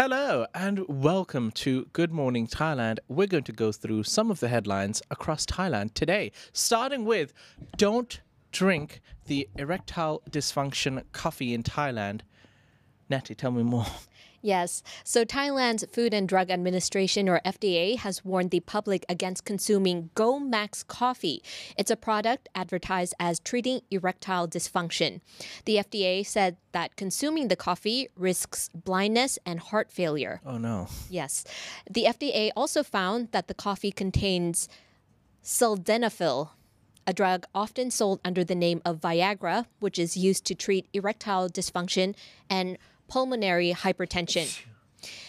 Hello and welcome to Good Morning Thailand. We're going to go through some of the headlines across Thailand today, starting with Don't drink the erectile dysfunction coffee in Thailand. Natty, tell me more. Yes. So Thailand's Food and Drug Administration, or FDA, has warned the public against consuming Go Max coffee. It's a product advertised as treating erectile dysfunction. The FDA said that consuming the coffee risks blindness and heart failure. Oh no. Yes. The FDA also found that the coffee contains sildenafil, a drug often sold under the name of Viagra, which is used to treat erectile dysfunction and pulmonary hypertension.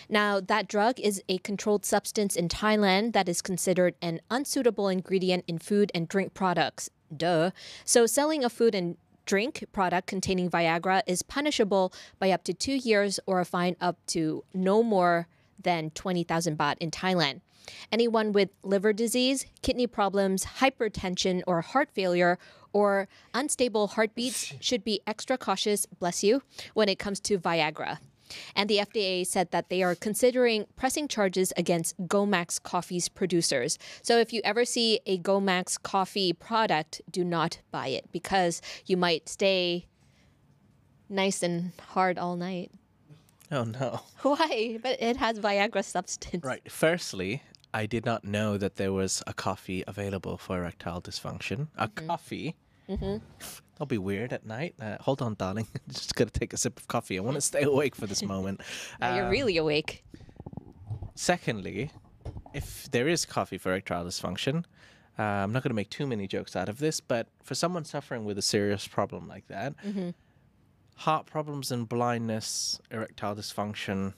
Now, that drug is a controlled substance in Thailand that is considered an unsuitable ingredient in food and drink products. Duh. So, selling a food and drink product containing Viagra is punishable by up to two years or a fine up to no more than 20,000 baht in Thailand. Anyone with liver disease, kidney problems, hypertension, or heart failure, or unstable heartbeats should be extra cautious, bless you, when it comes to Viagra. And the FDA said that they are considering pressing charges against Gomax Coffee's producers. So if you ever see a Gomax Coffee product, do not buy it because you might stay nice and hard all night. Oh no. Why? But it has Viagra substance. Right. Firstly, I did not know that there was a coffee available for erectile dysfunction. A mm-hmm. coffee. Mm-hmm. That'll be weird at night. Uh, hold on, darling. Just gotta take a sip of coffee. I want to stay awake for this moment. Now you're um, really awake. Secondly, if there is coffee for erectile dysfunction, uh, I'm not going to make too many jokes out of this, but for someone suffering with a serious problem like that, mm-hmm. heart problems and blindness, erectile dysfunction,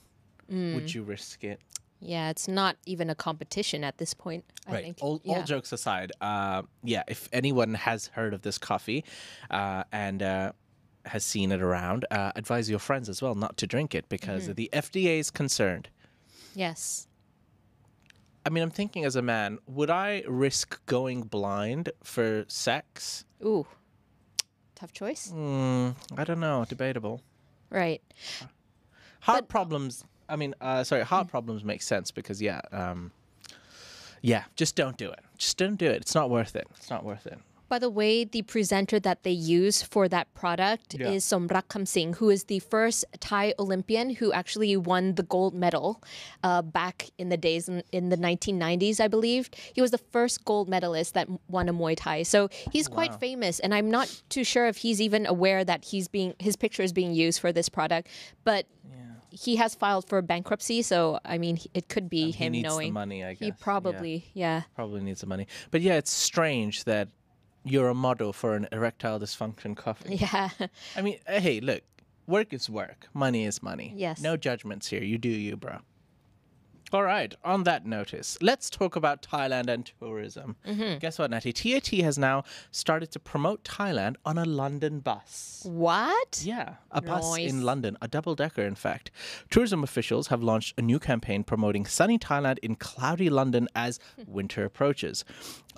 would mm. you risk it? Yeah, it's not even a competition at this point. I right. think. All, yeah. all jokes aside, uh, yeah, if anyone has heard of this coffee uh, and uh, has seen it around, uh, advise your friends as well not to drink it because Mm-hmm. the FDA is concerned. yes. I mean, I'm thinking as a man, would I risk going blind for sex? Ooh. Tough choice. Mm, I don't know. Debatable. Right. Heart problems. I mean, uh, sorry, heart problems make sense because yeah, um, yeah, just don't do it. Just don't do it. It's not worth it. It's not worth it. By the way, the presenter that they use for that product Yeah. is Somrak Kamsing, who is the first Thai Olympian who actually won the gold medal uh, back in the days in, in the 1990s, I believe. He was the first gold medalist that won a Muay Thai. So he's quite famous, and I'm not too sure if he's even aware that he's being his picture is being used for this product, but. He has filed for bankruptcy, so I mean, it could be he him needs the knowing. money, I He guess. Yeah. probably, yeah. Probably needs the money. But yeah, it's strange that you're a model for an erectile dysfunction coffee. Yeah. I mean, hey, look, work is work, money is money. Yes. No judgments here. You do you, bro. All right. On that notice, let's talk about Thailand and tourism. Mm-hmm. Guess what, Natty? TAT has now started to promote Thailand on a London bus. what? Yeah, a bus in London, a double decker, in fact. Tourism officials have launched a new campaign promoting sunny Thailand in cloudy London as winter approaches.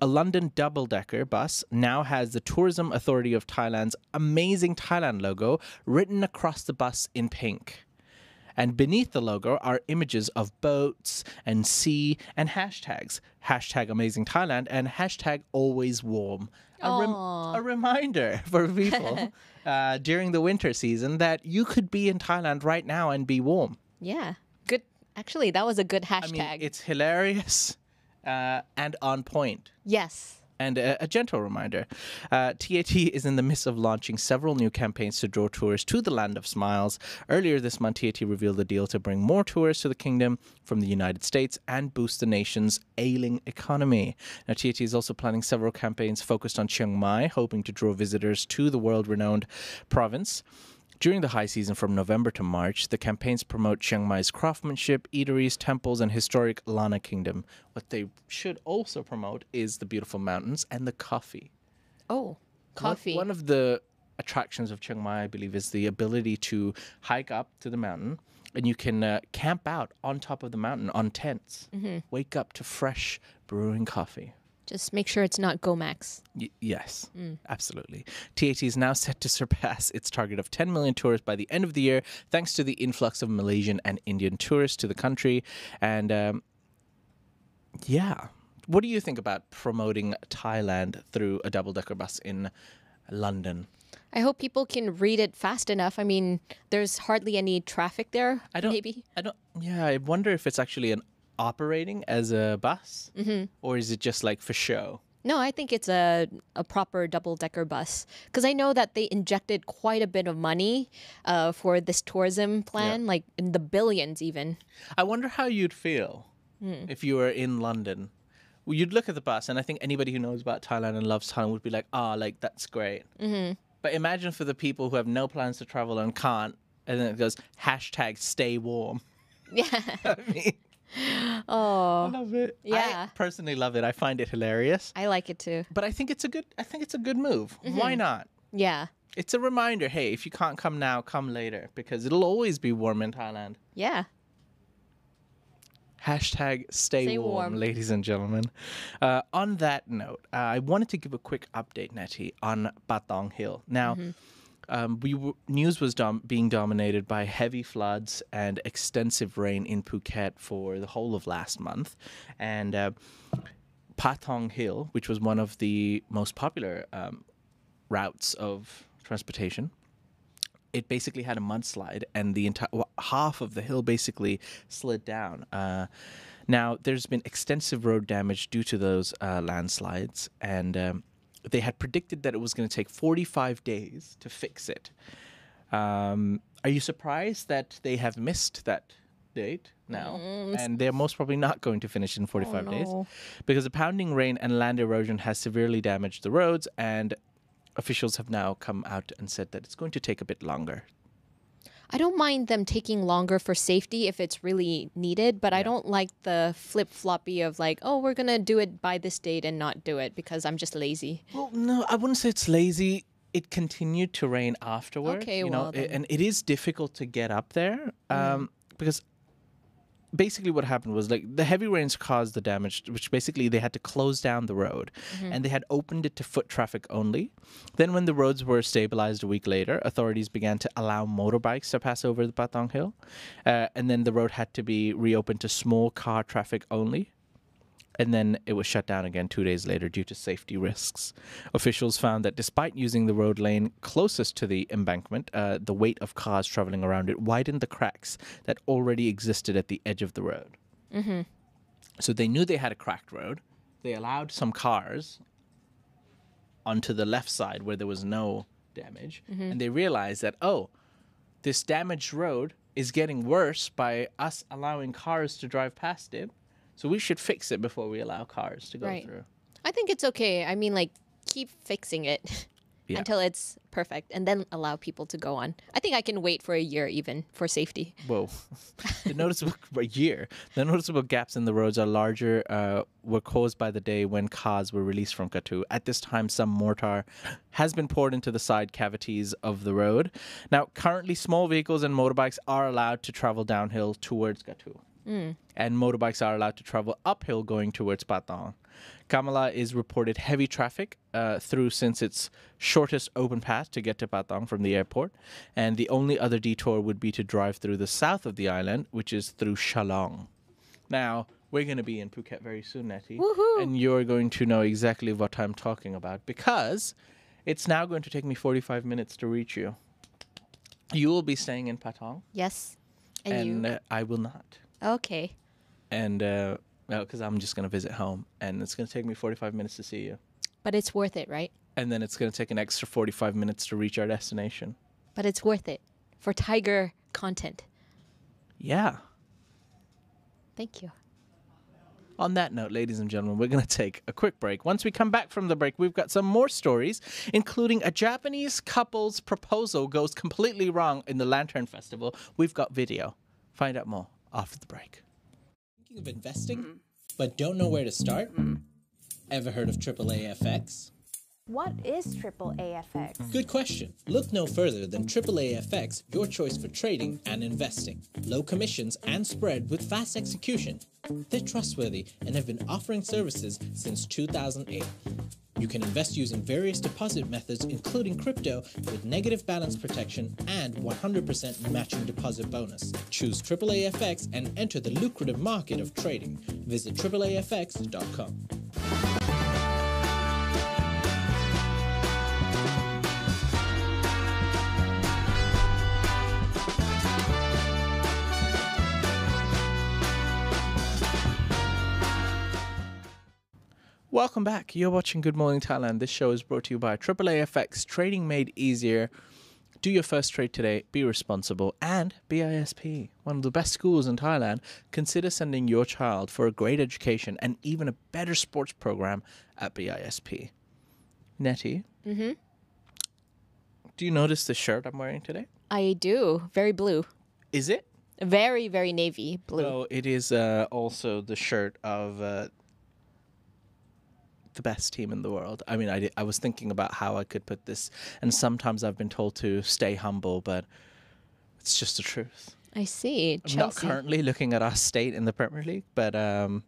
A London double decker bus now has the Tourism Authority of Thailand's Amazing Thailand logo written across the bus in pink. And beneath the logo are images of boats and sea and hashtags. Hashtag amazing Thailand and hashtag always warm. A, rem- a reminder for people uh, during the winter season that you could be in Thailand right now and be warm. Yeah. Good. Actually, that was a good I hashtag. mean, it's hilarious uh, and on point. yes. And a, a gentle reminder uh, TAT is in the midst of launching several new campaigns to draw tourists to the land of smiles. Earlier this month, TAT revealed a deal to bring more tourists to the kingdom from the United States and boost the nation's ailing economy. Now, TAT is also planning several campaigns focused on Chiang Mai, hoping to draw visitors to the world renowned province. During the high season from November to March, the campaigns promote Chiang Mai's craftsmanship, eateries, temples, and historic Lanna Kingdom. What they should also promote is the beautiful mountains and the coffee. Oh, coffee. One, of the attractions of Chiang Mai, I believe, is the ability to hike up to the mountain and you can uh, camp out on top of the mountain on tents. Mm-hmm. Wake up to fresh brewing coffee. Just make sure it's not Gomax. Y- yes, absolutely. TAT is now set to surpass its target of 10 million tourists by the end of the year, thanks to the influx of Malaysian and Indian tourists to the country. And um, yeah, what do you think about promoting Thailand through a double decker bus in London? I hope people can read it fast enough. I mean, there's hardly any traffic there. I don't. Maybe. I don't. Yeah, I wonder if it's actually an operating as a bus, or is it just like for show? No, I think it's a, a proper double decker bus because I know that they injected quite a bit of money uh, for this tourism plan, like in the billions even. I wonder how you'd feel if you were in London. Well, you'd look at the bus, and I think anybody who knows about Thailand and loves Thailand would be like, "Ah, like that's great." Mm-hmm. But imagine for the people who have no plans to travel and can't, and then it goes hashtag Stay warm. Yeah. I mean, Oh, I love it. Yeah. I personally love it. I find it hilarious. I like it too. But I think it's a good. I think it's a good move. Why not? Yeah. It's a reminder. Hey, if you can't come now, come later because it'll always be warm in Thailand. Yeah. Hashtag stay, Stay warm, warm. ladies and gentlemen. Uh, on that note, uh, I wanted to give a quick update, Nettie, on Patong Hill. Now, um, we w- news was dom- being dominated by heavy floods and extensive rain in Phuket for the whole of last month, and uh, Patong Hill, which was one of the most popular um, routes of transportation, it basically had a mudslide and the entire half of the hill basically slid down. Uh, now there's been extensive road damage due to those uh, landslides, and um, they had predicted that it was going to take 45 days to fix it. Um, are you surprised that they have missed that date now? and they're most probably not going to finish in 45 days no. because the pounding rain and land erosion has severely damaged the roads and officials have now come out and said that it's going to take a bit longer. I don't mind them taking longer for safety if it's really needed, but I don't like the flip floppy of like, oh, we're gonna do it by this date and not do it because I'm just lazy. Well, no, I wouldn't say it's lazy. It continued to rain afterward. Okay, you know, well then. and it is difficult to get up there um, because basically what happened was like the heavy rains caused the damage, which basically they had to close down the road, and they had opened it to foot traffic only. Then, when the roads were stabilized a week later, authorities began to allow motorbikes to pass over the Patong Hill, uh, and then the road had to be reopened to small car traffic only and then it was shut down again two days later due to safety risks. Officials found that despite using the road lane closest to the embankment, uh, the weight of cars traveling around it widened the cracks that already existed at the edge of the road. Mm-hmm. So they knew they had a cracked road. They allowed some cars onto the left side where there was no damage, and they realized that oh, this damaged road is getting worse by us allowing cars to drive past it. So we should fix it before we allow cars to go Right. through. I think it's okay. I mean, like, keep fixing it Yeah. until it's perfect and then allow people to go on. I think I can wait for a year even for safety. Whoa. the noticeable a year. The noticeable gaps in the roads are larger. Uh, were caused by the day when cars were released from Kathu. At this time, some mortar has been poured into the side cavities of the road. Now, currently, small vehicles and motorbikes are allowed to travel downhill towards Kathu. And motorbikes are allowed to travel uphill going towards Patong. Kamala is reported heavy traffic uh, through since its shortest open path to get to Patong from the airport. And the only other detour would be to drive through the south of the island, which is through Chalong. Now, we're going to be in Phuket very soon, Nettie. Woohoo. And you're going to know exactly what I'm talking about because it's now going to take me 45 minutes to reach you. You will be staying in Patong, Yes. And, and uh, I will not Okay. and uh because i'm just going to visit home and it's going to take me 45 minutes to see you But it's worth it, right? and then it's going to take an extra 45 minutes to reach our destination But it's worth it for Thaiger content. yeah Thank you. on that note ladies and gentlemen we're going to take a quick break once we come back from the break we've got some more stories including a japanese couple's proposal goes completely wrong in the lantern festival we've got video find out more after the break thinking of investing mm. but don't know where to start mm. ever heard of aaa fx What is triple AFX? Good question. Look no further than AAA FX, your choice for trading and investing. Low commissions and spread with fast execution. They're trustworthy and have been offering services since 2008. You can invest using various deposit methods, including crypto, with negative balance protection and 100% matching deposit bonus. Choose AAAFX and enter the lucrative market of trading. Visit AAAFX.com. Welcome back. You're watching Good Morning Thailand. This show is brought to you by AAAFX, trading made easier. Do your first trade today, be responsible, and BISP, one of the best schools in Thailand. Consider sending your child for a great education and even a better sports program at BISP. Nettie, mm-hmm. do you notice the shirt I'm wearing today? I do. Very blue. Is it? Very, very navy blue. Oh, it is uh, also the shirt of uh, the best team in the world. I mean, I, I was thinking about how I could put this, and sometimes I've been told to stay humble, but it's just the truth. I see. I'm not currently looking at our state in the Premier League, but um,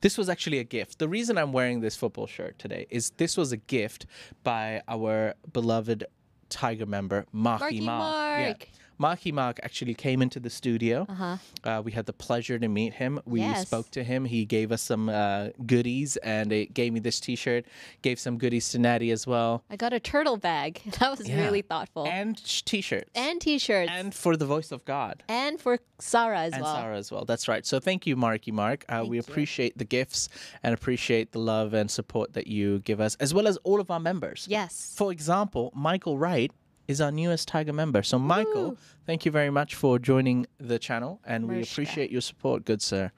this was actually a gift. The reason I'm wearing this football shirt today is this was a gift by our beloved Thaiger member, Marky, Marky Mark. Yeah. Marky Mark actually came into the studio. Uh-huh. we had the pleasure to meet him. We Yes. spoke to him. He gave us some uh, goodies and it gave me this T-shirt. Gave some goodies to Natty as well. I got a turtle bag. That was Yeah. really thoughtful. And T-shirts. And t-shirts. And for the voice of God. And for Sarah as and well. Sarah as well. That's right. So thank you, Marky Mark. Uh, we you. appreciate the gifts and appreciate the love and support that you give us, as well as all of our members. Yes. For example, Michael Wright is our newest Thaiger member. So, Michael, Woo. thank you very much for joining the channel, and we appreciate your support, good sir.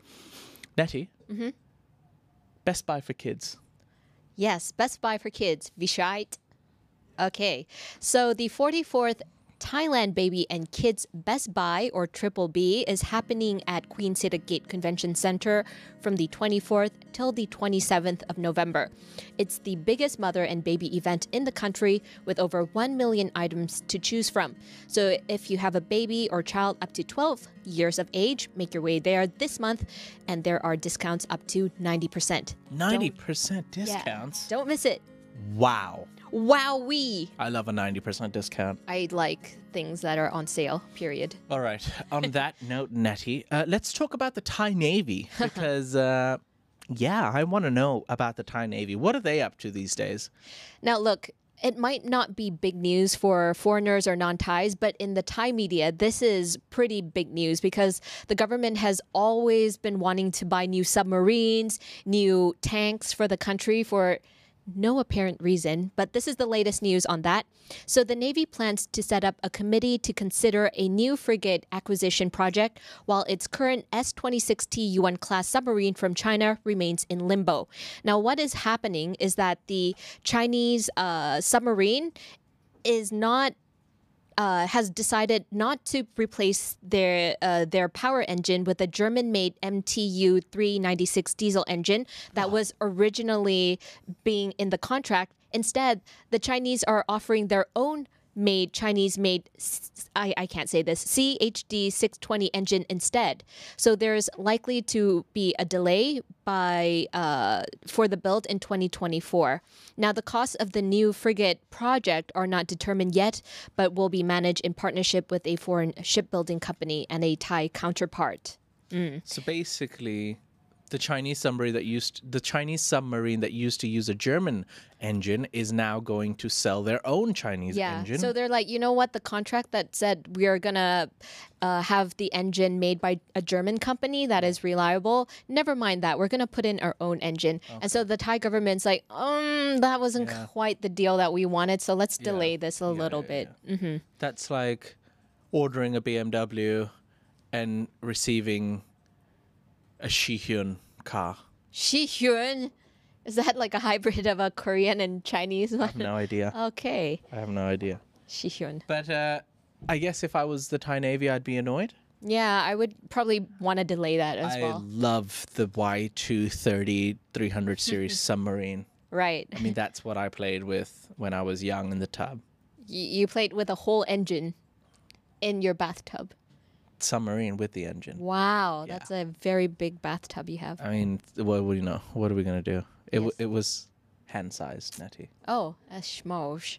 Nettie, Mm-hmm. Best Buy for Kids. Yes, Best Buy for Kids, Vishite. Okay, so the 44th Thailand Baby and Kids Best Buy, or Triple B, is happening at Queen Sirikit Convention Center from the 24th till the 27th of November. It's the biggest mother and baby event in the country with over 1 million items to choose from. So if you have a baby or child up to 12 years of age, make your way there this month, and there are discounts up to 90%. 90% Yeah, discounts. Don't miss it. Wow. Wowee! I love a 90% discount. I like things that are on sale, period. All right. On that note, Nettie, uh, let's talk about the Thai Navy because, uh, yeah, I want to know about the Thai Navy. What are they up to these days? Now, look, it might not be big news for foreigners or non Thais, but in the Thai media, this is pretty big news because the government has always been wanting to buy new submarines, new tanks for the country for no apparent reason, but this is the latest news on that. So, the Navy plans to set up a committee to consider a new frigate acquisition project while its current S 26T Yuan class submarine from China remains in limbo. Now, what is happening is that the Chinese uh, submarine is not uh, has decided not to replace their uh, their power engine with a German-made MTU 396 diesel engine that was originally being in the contract. Instead, the Chinese are offering their own made Chinese made I, I can't say this CHD 620 engine instead. So there's likely to be a delay by uh, for the build in 2024. Now the costs of the new frigate project are not determined yet, but will be managed in partnership with a foreign shipbuilding company and a Thai counterpart. So basically, the Chinese submarine that used the Chinese submarine that used to use a German engine is now going to sell their own Chinese Yeah. engine. So they're like, you know what? The contract that said we are gonna uh, have the engine made by a German company that is reliable. Never mind that. We're gonna put in our own engine. Okay. And so the Thai government's like, um, that wasn't quite the deal that we wanted. So let's delay this a little bit. Mm. That's like ordering a BMW and receiving a Shihyun car. Shihyun, is that like a hybrid of a Korean and Chinese one? No idea. Okay, I have no idea. Shihyun. But uh, I guess if I was the Thai Navy, I'd be annoyed. Yeah, I would probably want to delay that as I well. I love the Y230 300 series submarine. Right. I mean, that's what I played with when I was young in the tub. Y- you played with a whole engine in your bathtub. Submarine with the engine. Wow, that's a very big bathtub you have. I mean, what, do you know? What are we gonna do? It w- Yes. it was hand sized, Nettie. Oh, a schmosh.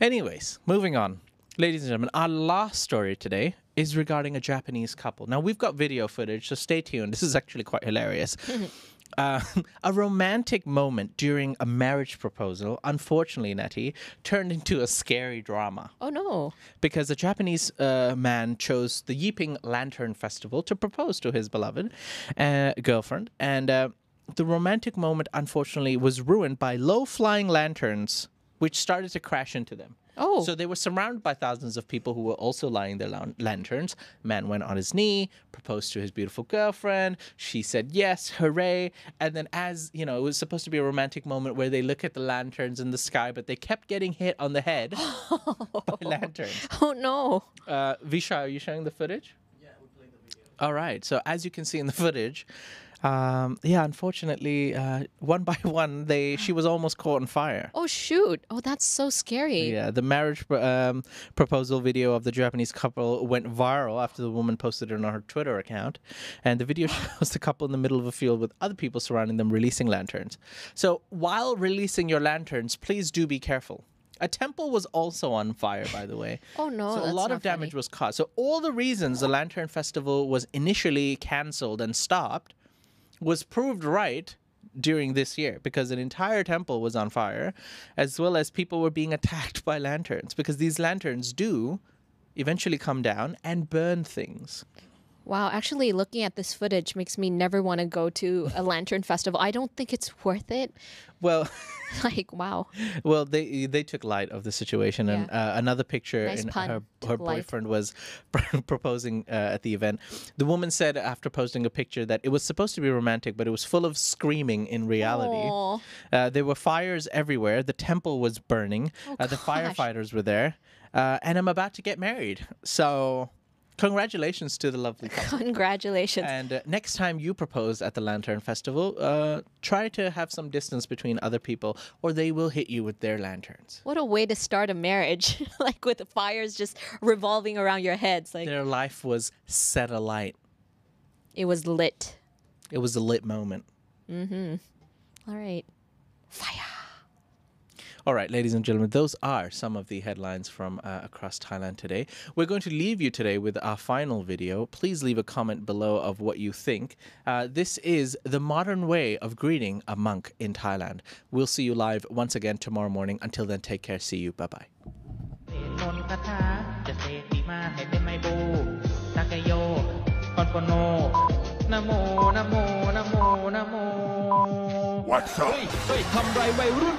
Anyways, moving on. Ladies and gentlemen, our last story today is regarding a Japanese couple. Now, we've got video footage, so stay tuned. This is actually quite hilarious. Uh, a romantic moment during a marriage proposal, unfortunately, Nettie, turned into a scary drama Oh no. because a Japanese uh, man chose the Yi Peng Lantern Festival to propose to his beloved uh, girlfriend. And uh, the romantic moment, unfortunately, was ruined by low flying lanterns, which started to crash into them. Oh. So they were surrounded by thousands of people who were also lighting their lan- lanterns. Man went on his knee, proposed to his beautiful girlfriend. She said yes, hooray. And then, as you know, it was supposed to be a romantic moment where they look at the lanterns in the sky, but they kept getting hit on the head by lanterns. Oh no. Uh, Visha, are you showing the footage? Yeah, we're playing the video. All right. So as you can see in the footage, um, yeah, unfortunately, uh, one by one, they she was almost caught on fire. Oh shoot. Oh, that's so scary. Yeah, the marriage um, proposal video of the Japanese couple went viral after the woman posted it on her Twitter account. And the video shows the couple in the middle of a field with other people surrounding them releasing lanterns. So while releasing your lanterns, please do be careful. A temple was also on fire, by the way. Oh no. So a lot of damage funny. was caused. So all the reasons the Lantern Festival was initially cancelled and stopped was proved right during this year because an entire temple was on fire, as well as people were being attacked by lanterns because these lanterns do eventually come down and burn things. Wow, actually looking at this footage makes me never want to go to a lantern festival. I don't think it's worth it. Well, Like, wow. well, they they took light of the situation, and uh, another picture Nice in pun, her her light. boyfriend was proposing uh, at the event. The woman said after posting a picture that it was supposed to be romantic, but it was full of screaming in reality. Uh, there were fires everywhere. The temple was burning. uh, the Oh, firefighters were there, uh, and I'm about to get married. So, congratulations to the lovely couple. Congratulations. And uh, next time you propose at the Lantern Festival, uh, try to have some distance between other people, or they will hit you with their lanterns. What a way to start a marriage. like with the fires just revolving around your heads. Like Their life was set alight. it was lit. It was a lit moment. Mm-hmm. All right. Fire. All right, ladies and gentlemen, those are some of the headlines from uh, across Thailand today. We're going to leave you today with our final video. Please leave a comment below of what you think. Uh, this is the modern way of greeting a monk in Thailand. We'll see you live once again tomorrow morning. Until then, take care. See you. Bye bye. เศษมนต์คาถาจะเสกดีมาให้เป็นไมบูสักโยกอนปโนนะโมนะโมนะโมนะโม What's up? เฮ้ยทำไรวัยรุ่น